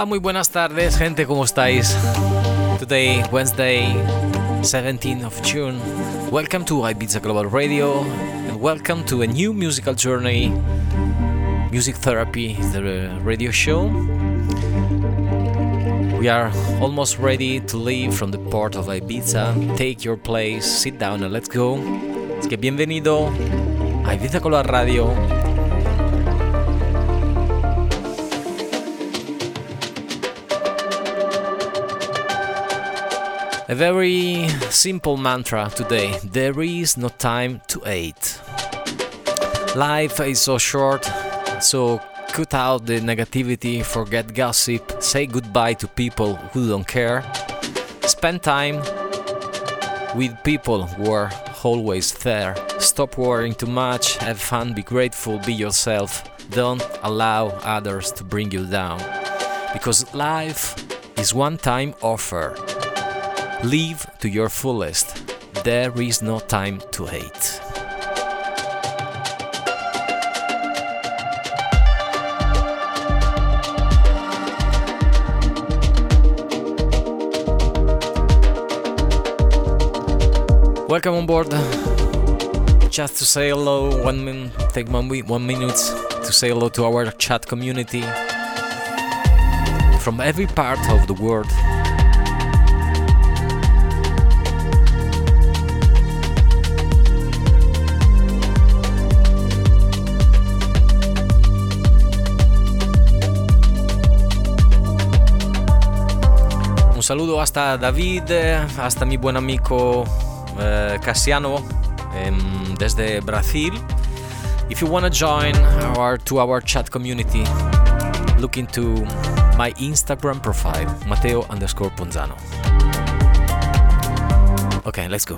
Hola, muy buenas tardes, gente, ¿cómo estáis? Today, Wednesday, 17th of June. Welcome to Ibiza Global Radio and welcome to a new musical journey. Music Therapy, the radio show. We are almost ready to leave from the port of Ibiza. Take your place, sit down and let's go. Es que bienvenido a Ibiza Global Radio. A very simple mantra today there is no time to hate. Life is so short, so cut out the negativity, forget gossip, say goodbye to people who don't care. Spend time with people who are always there. Stop worrying too much, have fun, be grateful, be yourself. Don't allow others to bring you down. Because life is one time offer. Live to your fullest. There is no time to hate. Welcome on board. Just to say hello, one min- take one, wi- one minute to say hello to our chat community from every part of the world. Saludo hasta David, eh, hasta mi buen amigo eh, Cassiano em, desde Brasil. If you want to join our to our chat community, look into my Instagram profile, Mateo underscore Ponzano. Okay, let's go.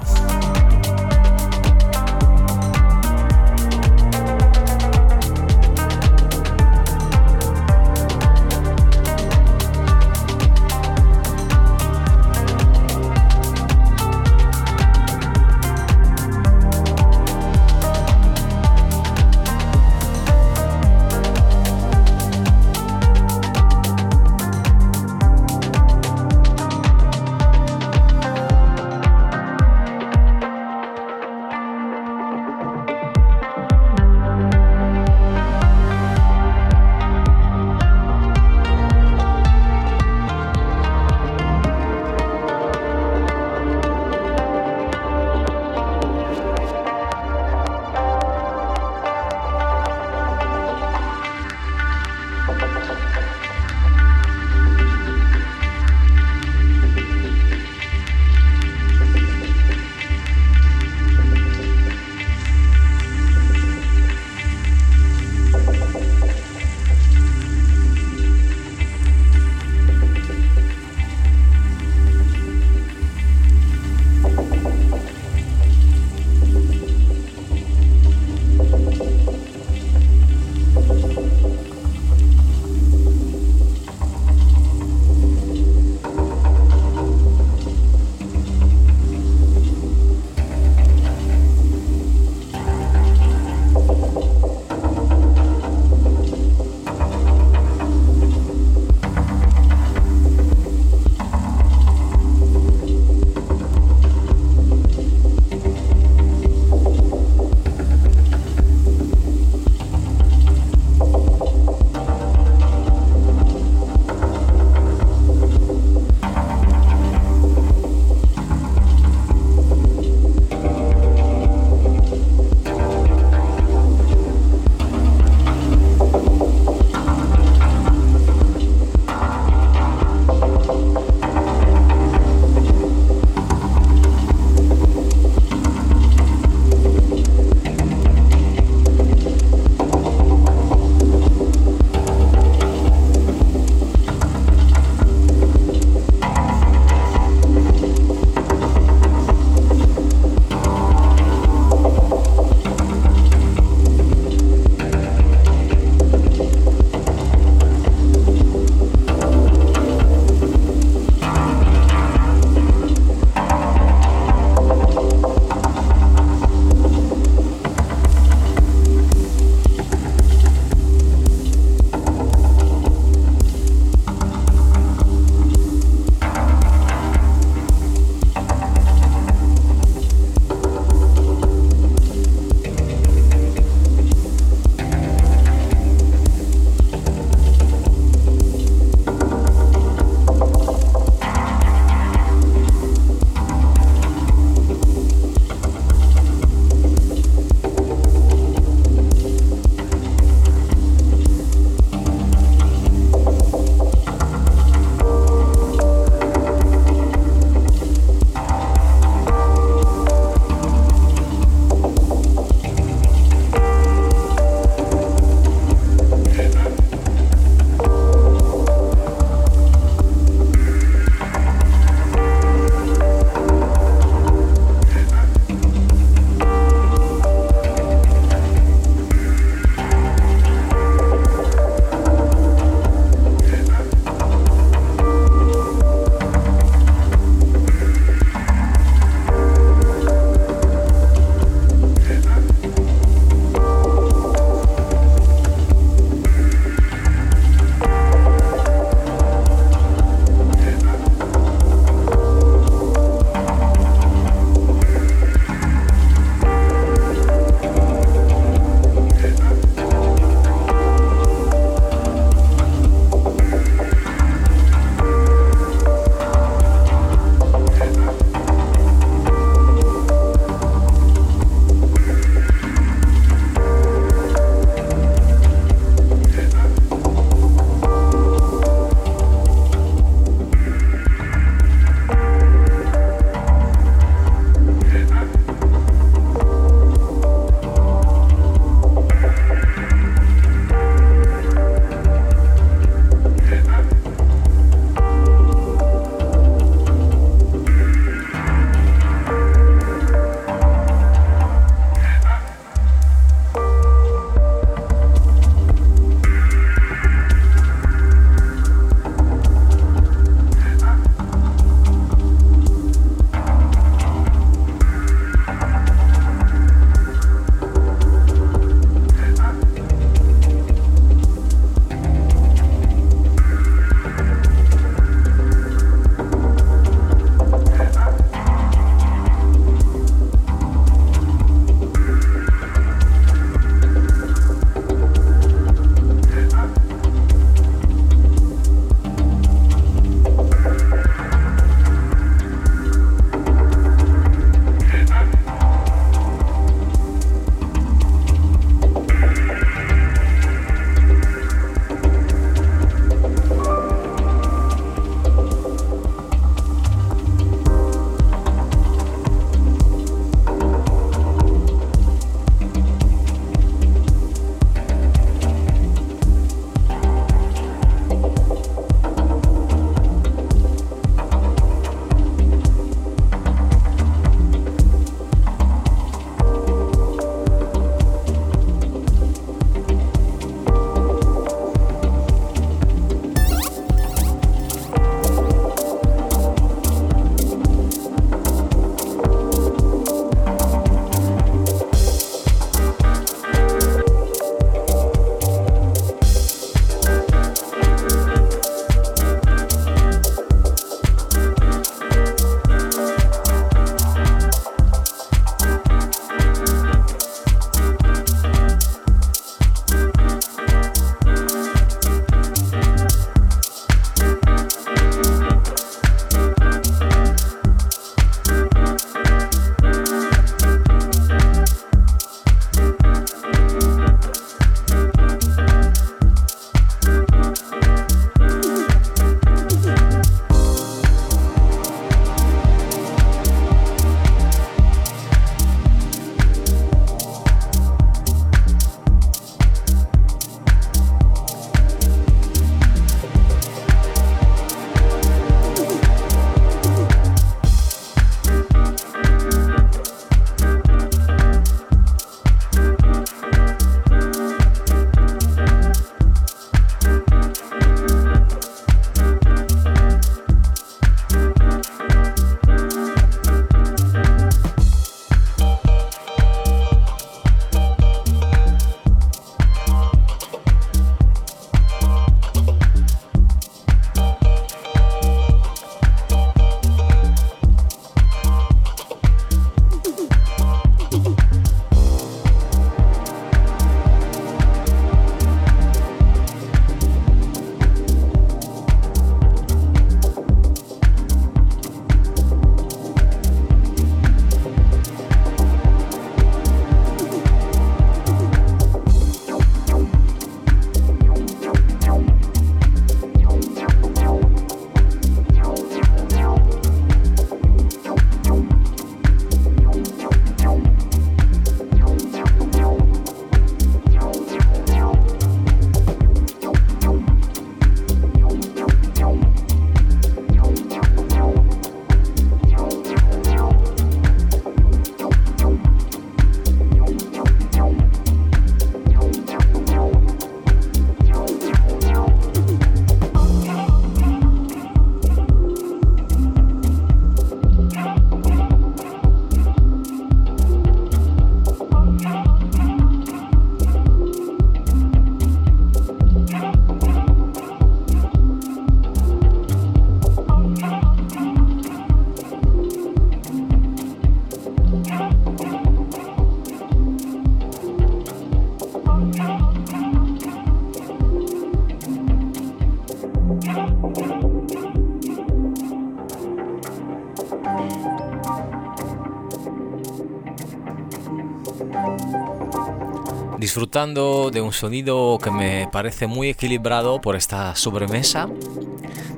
Disfrutando de un sonido que me parece muy equilibrado por esta sobremesa.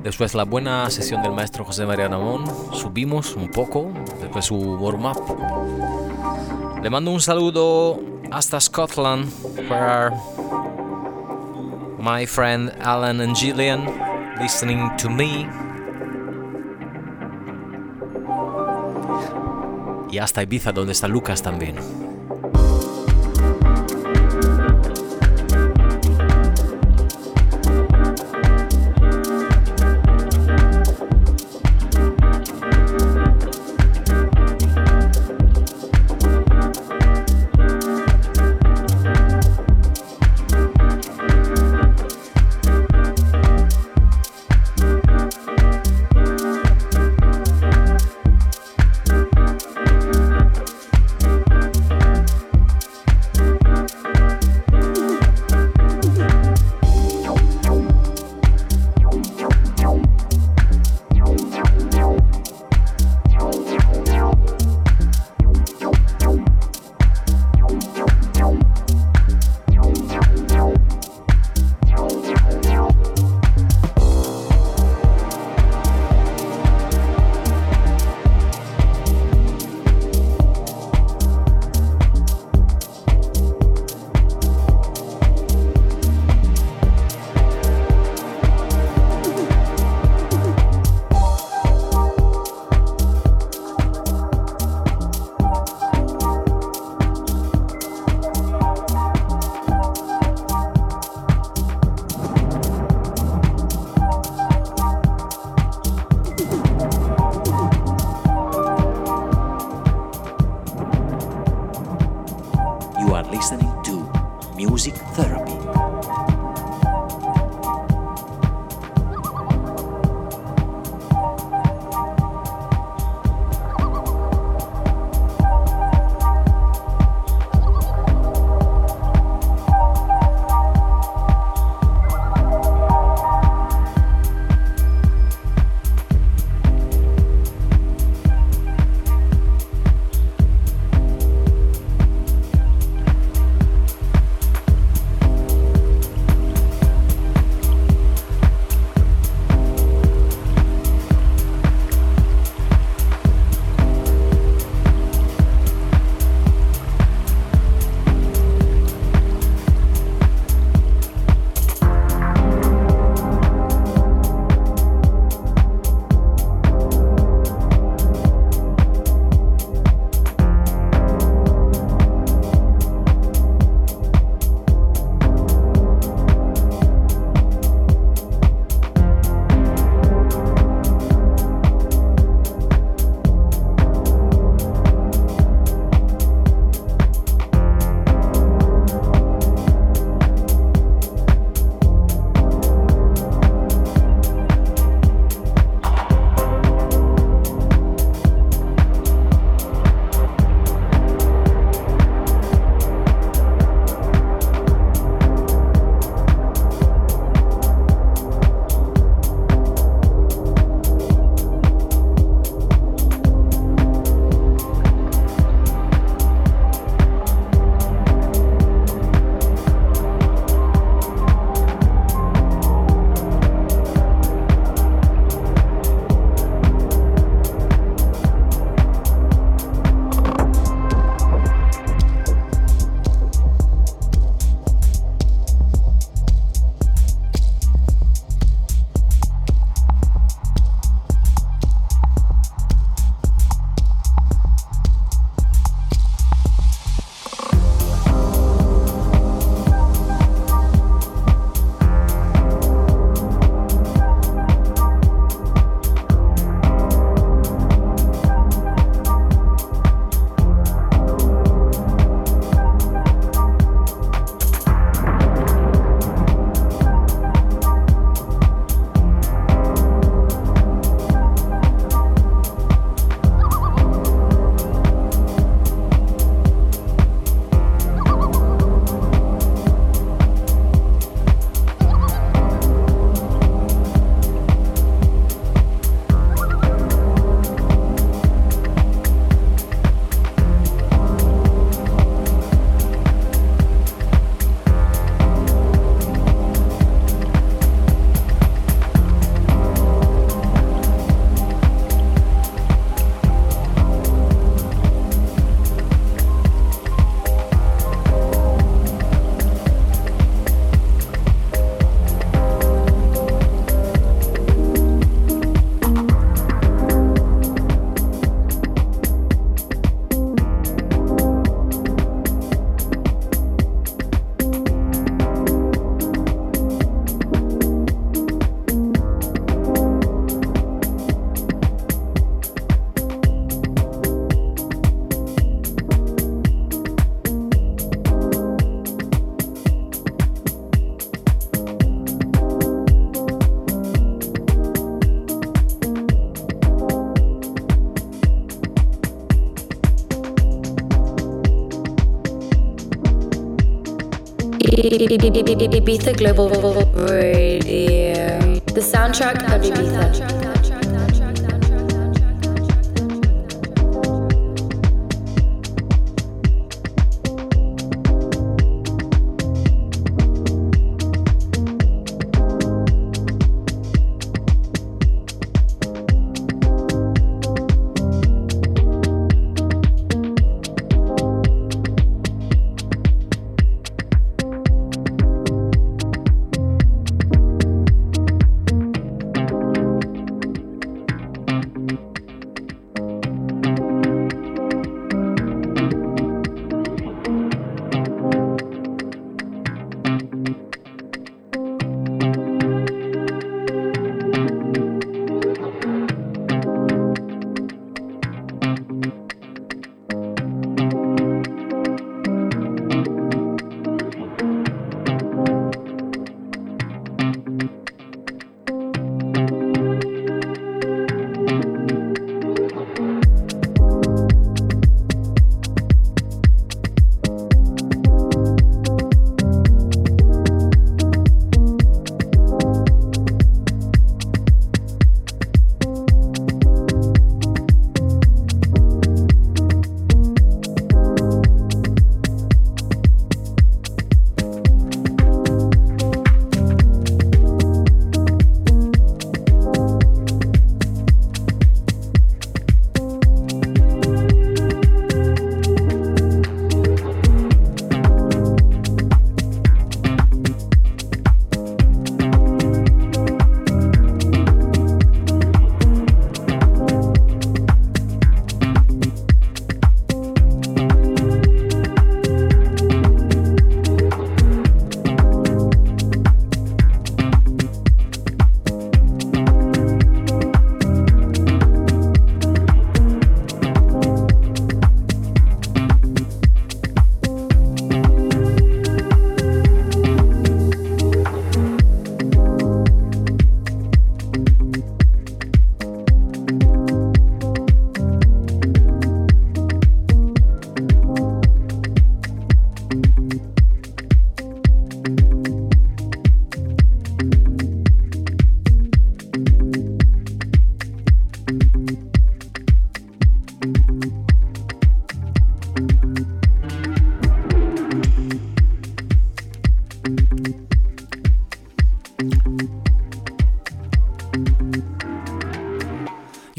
Después la buena sesión del maestro José María Ramón, subimos un poco, después su warm-up. Le mando un saludo hasta Scotland, where my friend Alan and Gillian listening to me. Y hasta Ibiza, donde está Lucas también. Ibiza Global Radio. The soundtrack of Ibiza.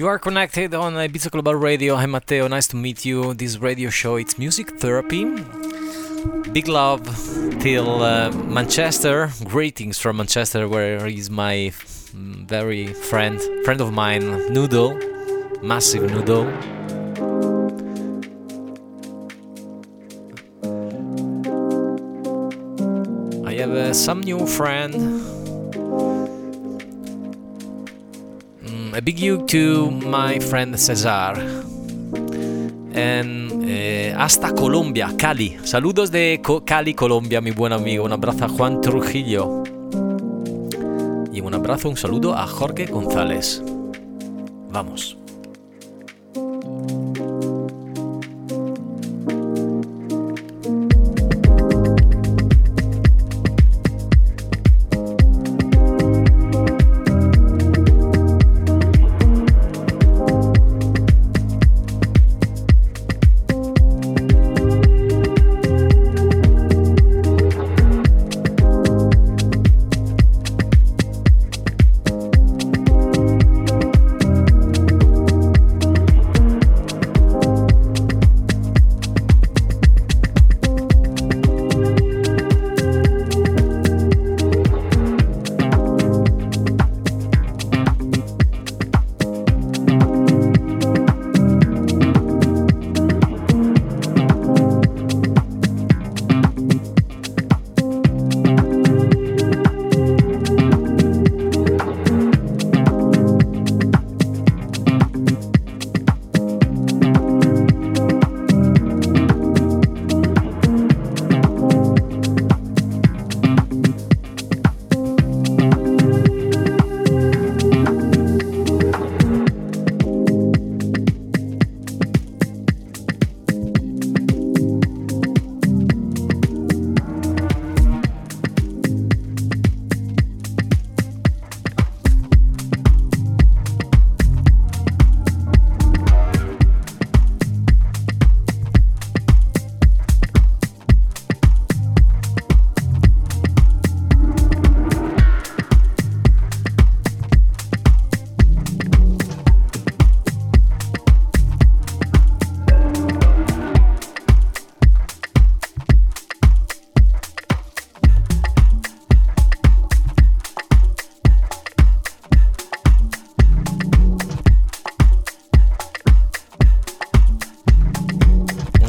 You are connected on Ibiza Global Radio. I'm Matteo. Nice to meet you. This radio show it's music therapy. Big love till uh, Manchester. Greetings from Manchester, where is my mm, very friend, friend of mine, Noodle, massive Noodle. I have uh, some new friend a big you to my friend Cesar. En, eh, hasta Colombia, Cali. Saludos de Cali, Colombia, mi buen amigo. Un abrazo a Juan Trujillo. Y un abrazo, un saludo a Jorge González. Vamos.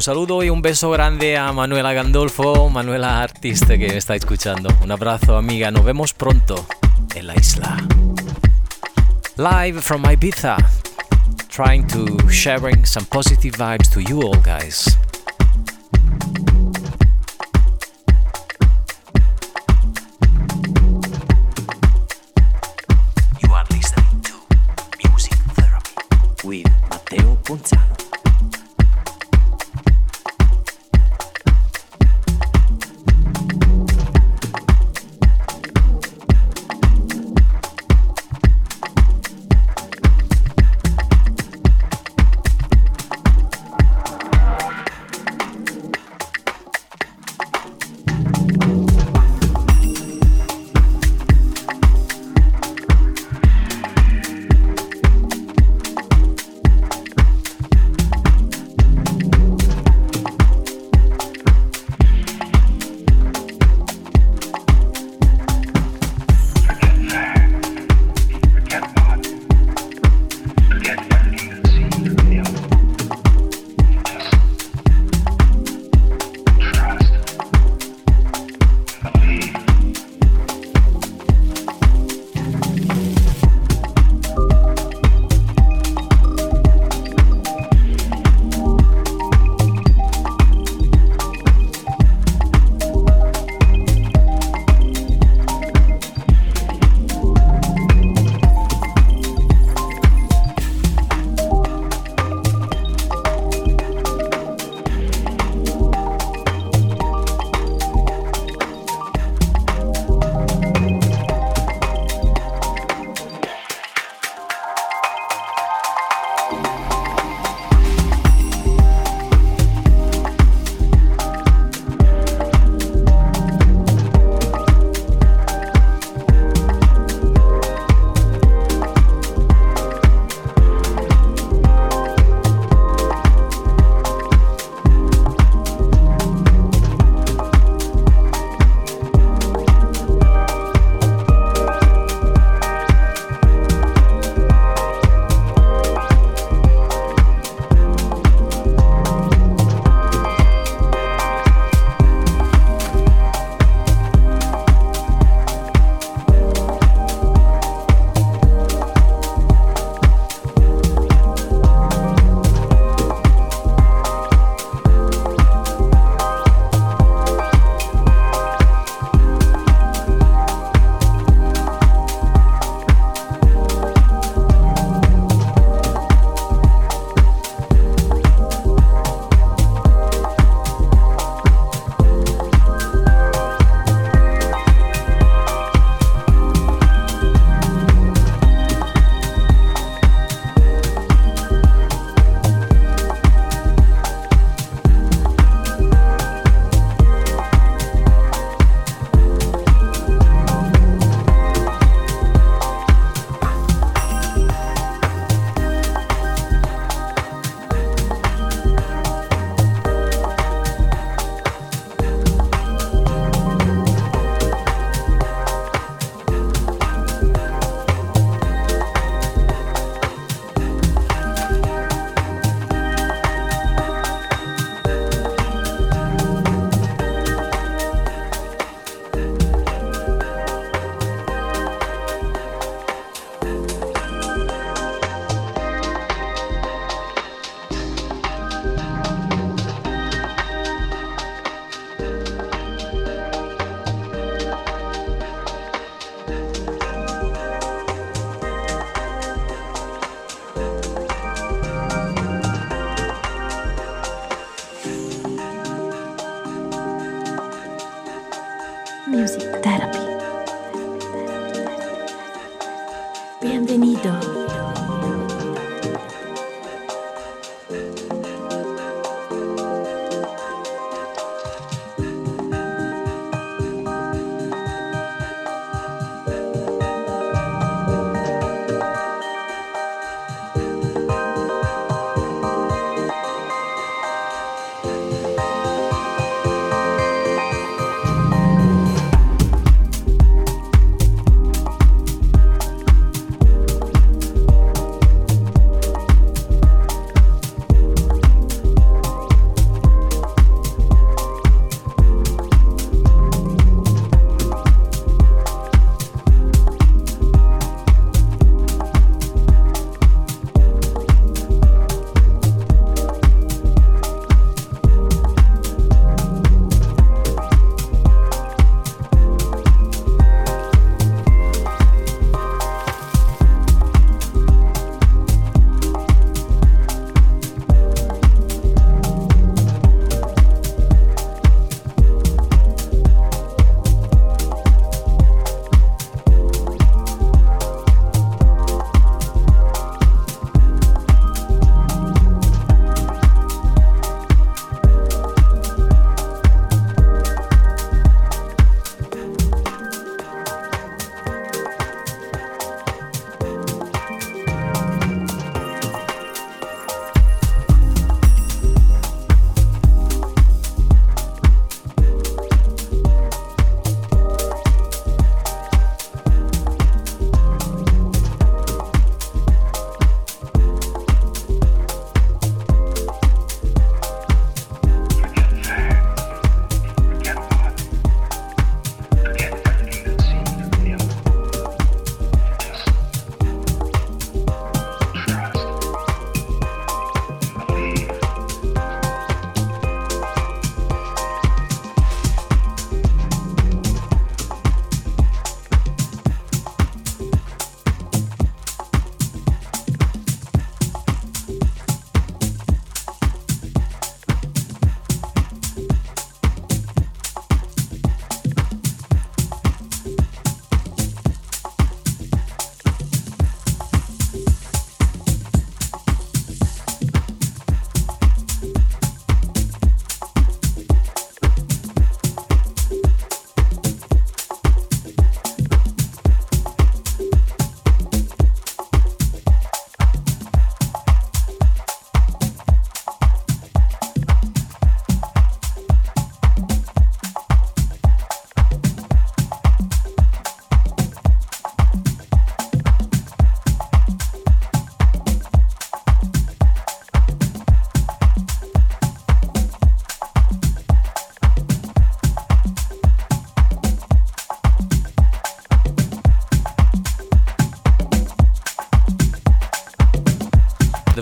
Saludo y un beso grande a Manuela Gandolfo, Manuela Artista que está escuchando. Un abrazo amiga, nos vemos pronto en la isla. Live from Ibiza, trying to sharing some positive vibes to you all guys.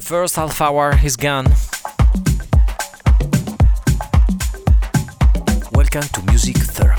First half hour is gone. Welcome to Music Therapy.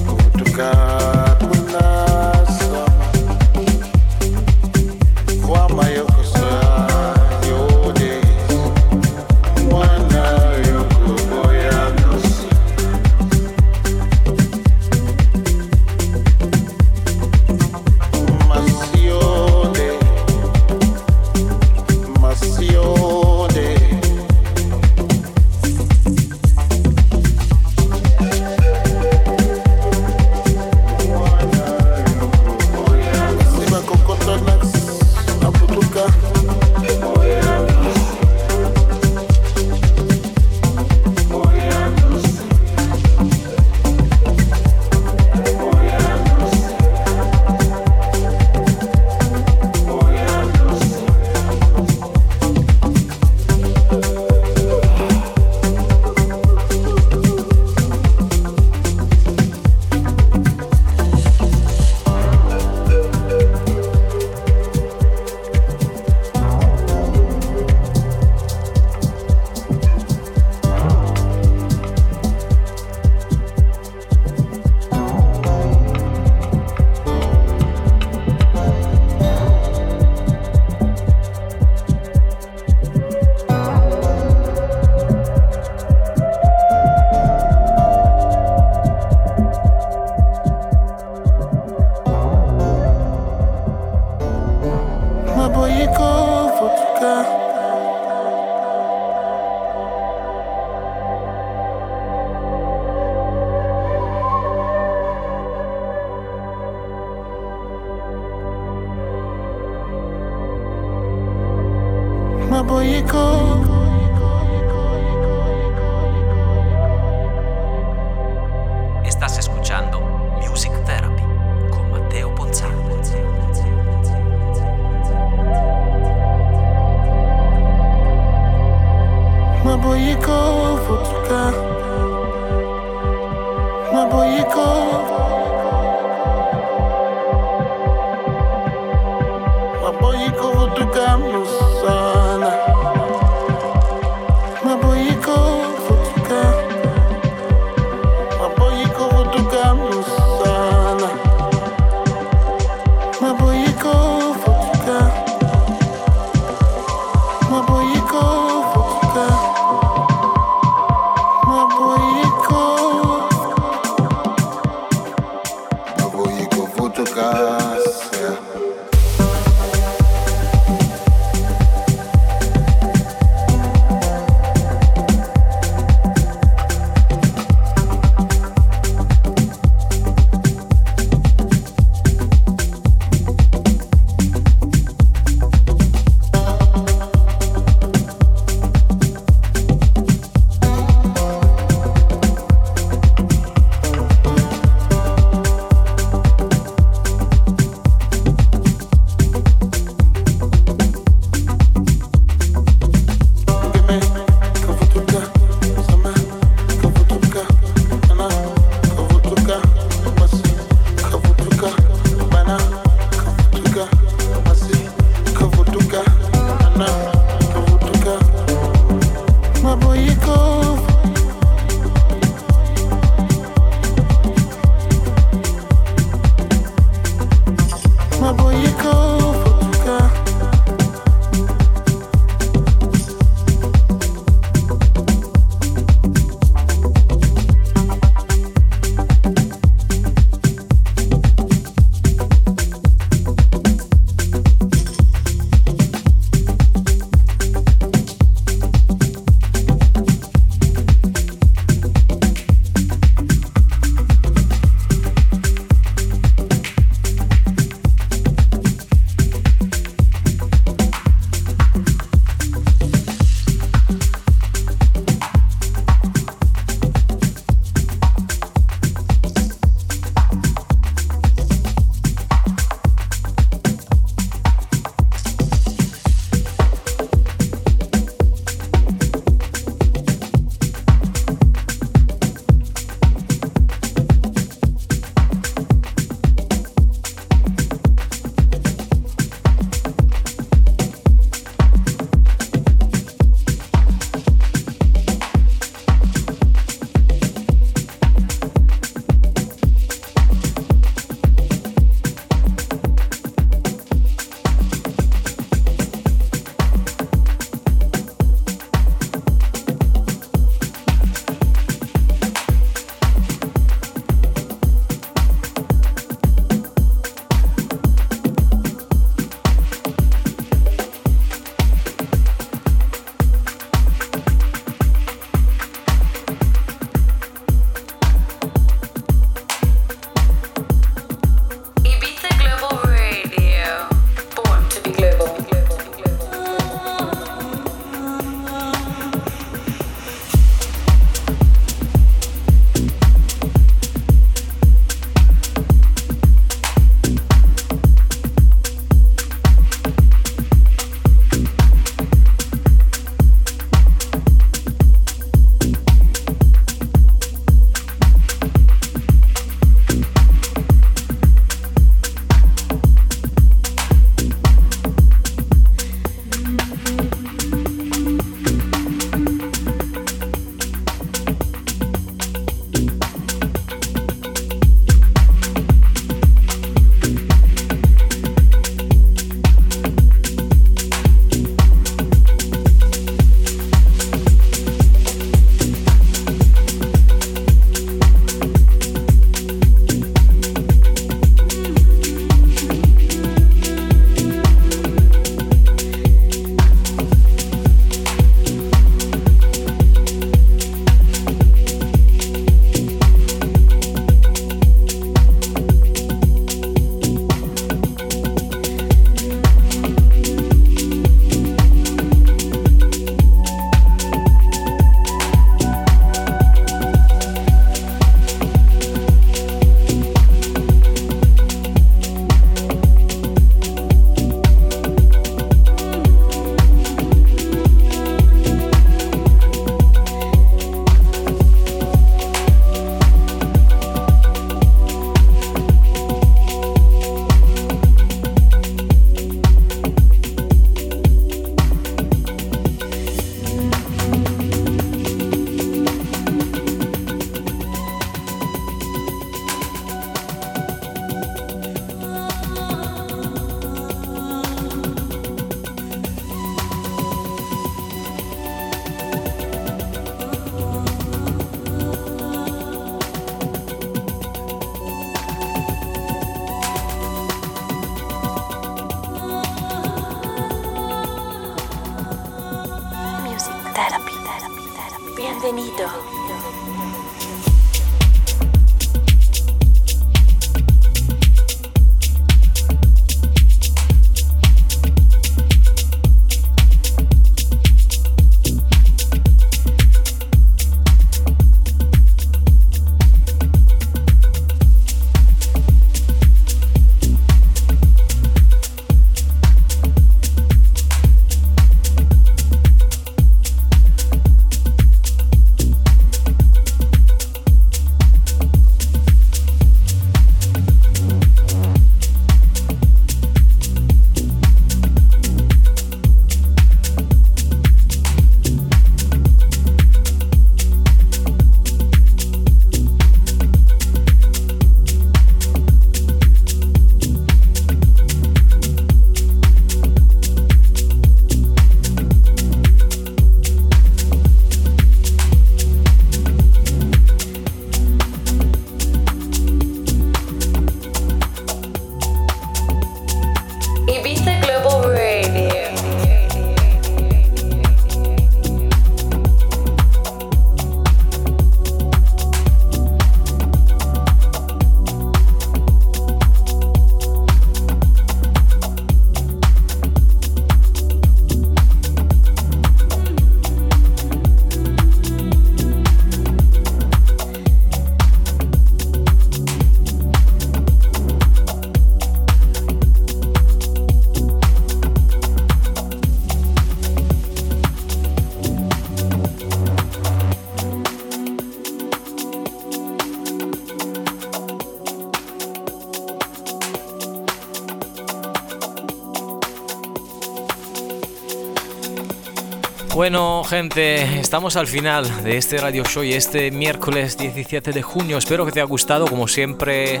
Bueno, gente, estamos al final de este radio show y este miércoles 17 de junio. Espero que te haya gustado. Como siempre,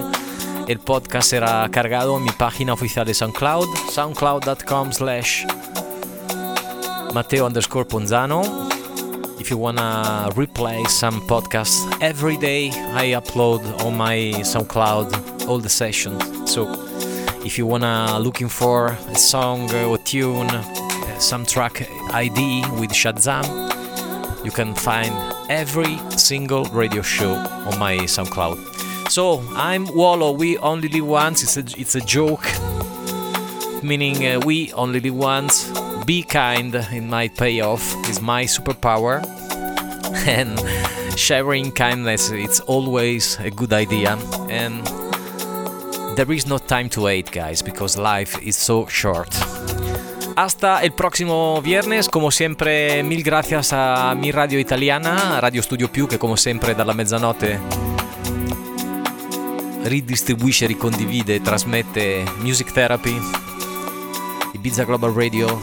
el podcast será cargado en mi página oficial de SoundCloud, soundcloud.com slash Mateo underscore Ponzano. If you wanna replay some podcasts every day, I upload on my SoundCloud all the sessions. So if you wanna looking for a song or tune, some track ID with Shazam, you can find every single radio show on my SoundCloud. So I'm Wolo. We only live once. It's a it's a joke, meaning uh, we only live once. Be kind in my payoff is my superpower, and sharing kindness it's always a good idea. And there is no time to hate, guys, because life is so short. Hasta el próximo viernes, como siempre mil gracias a mi radio italiana, Radio Studio Più, che come sempre dalla mezzanotte ridistribuisce, ricondivide e trasmette Music Therapy, Ibiza Global Radio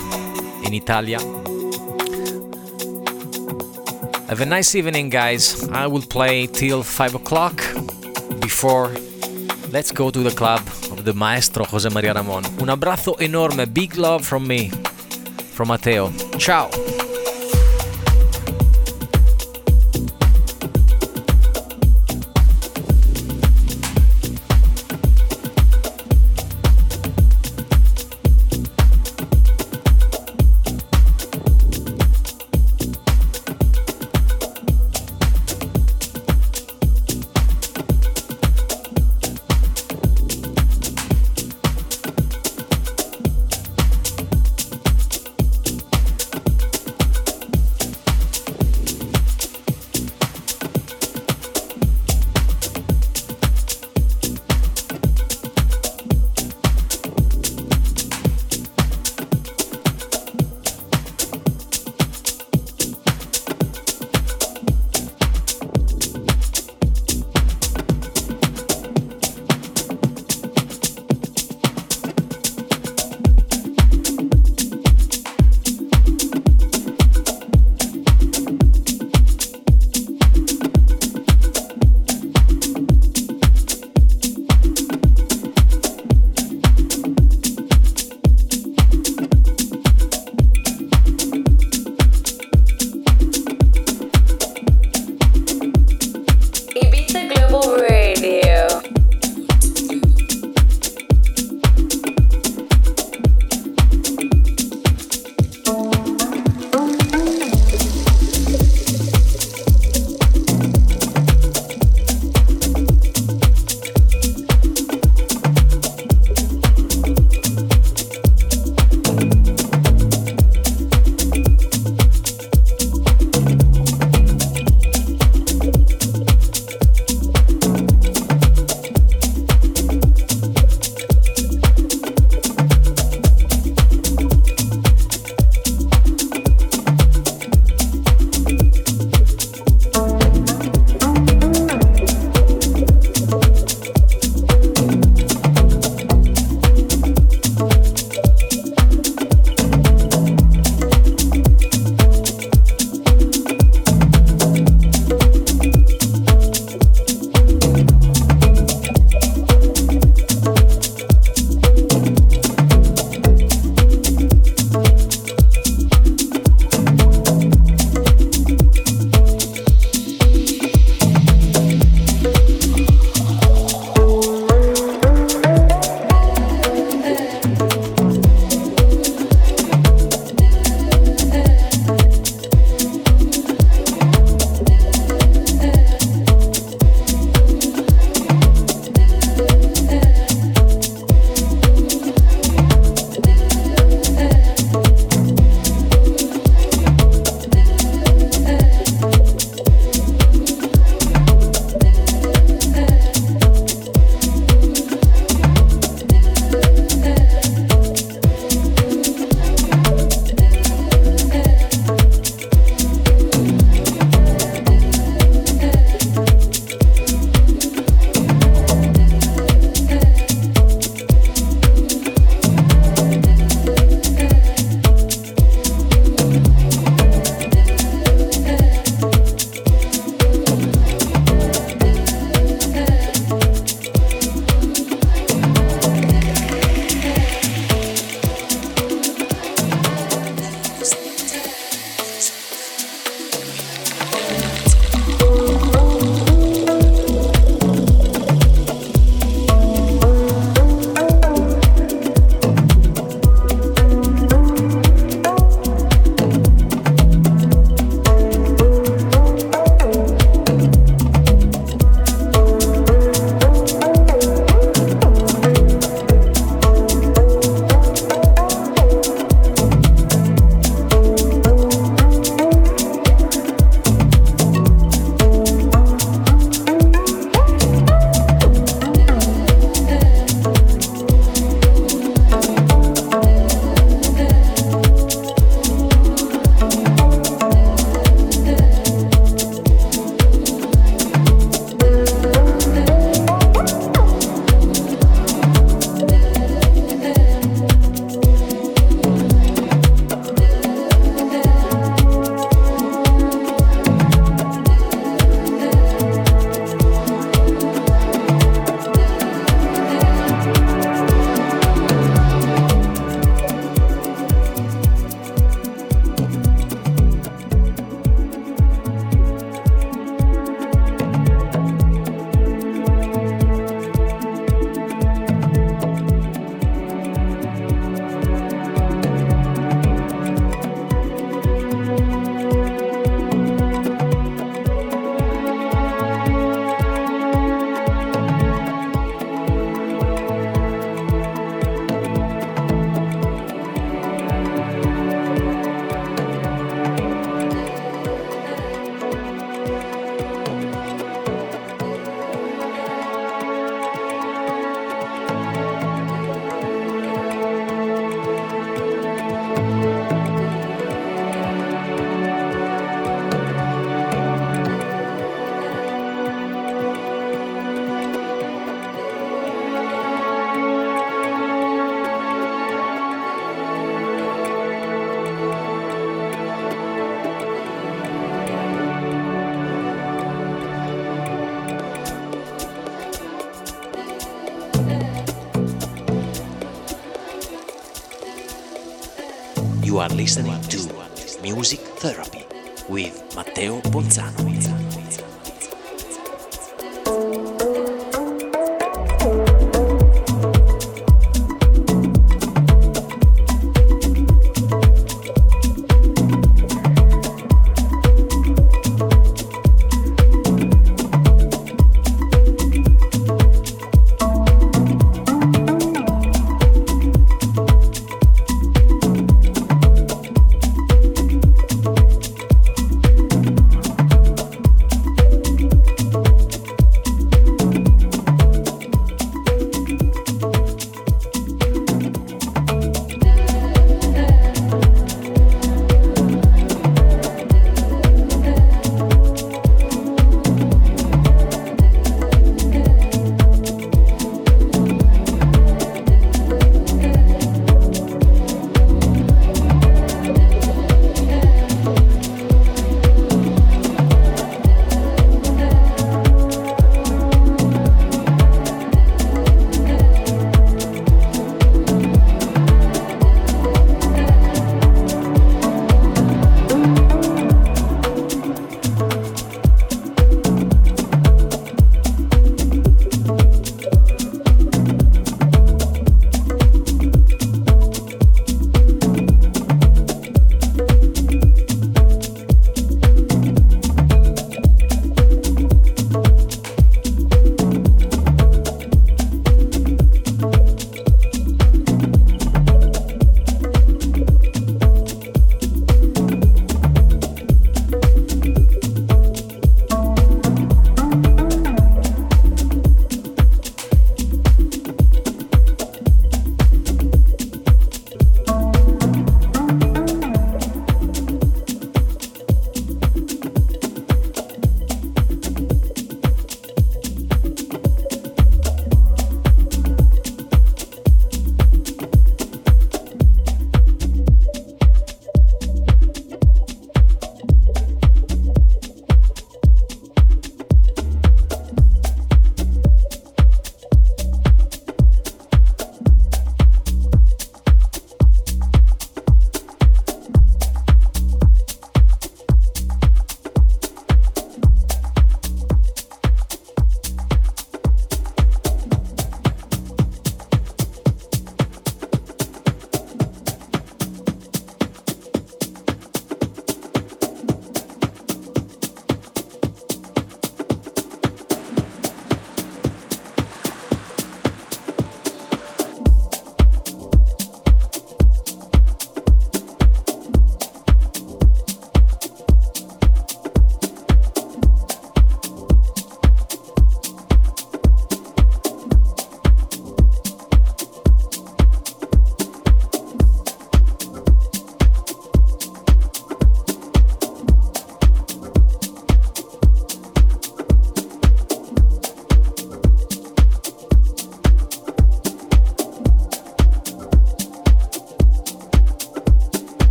in Italia. Have a nice evening, guys. I will play till 5 o'clock before let's go to the club the maestro José María Ramón. Un abrazo enorme, big love from me, from Mateo. Ciao. Are listening to Music Therapy with Matteo Ponzano.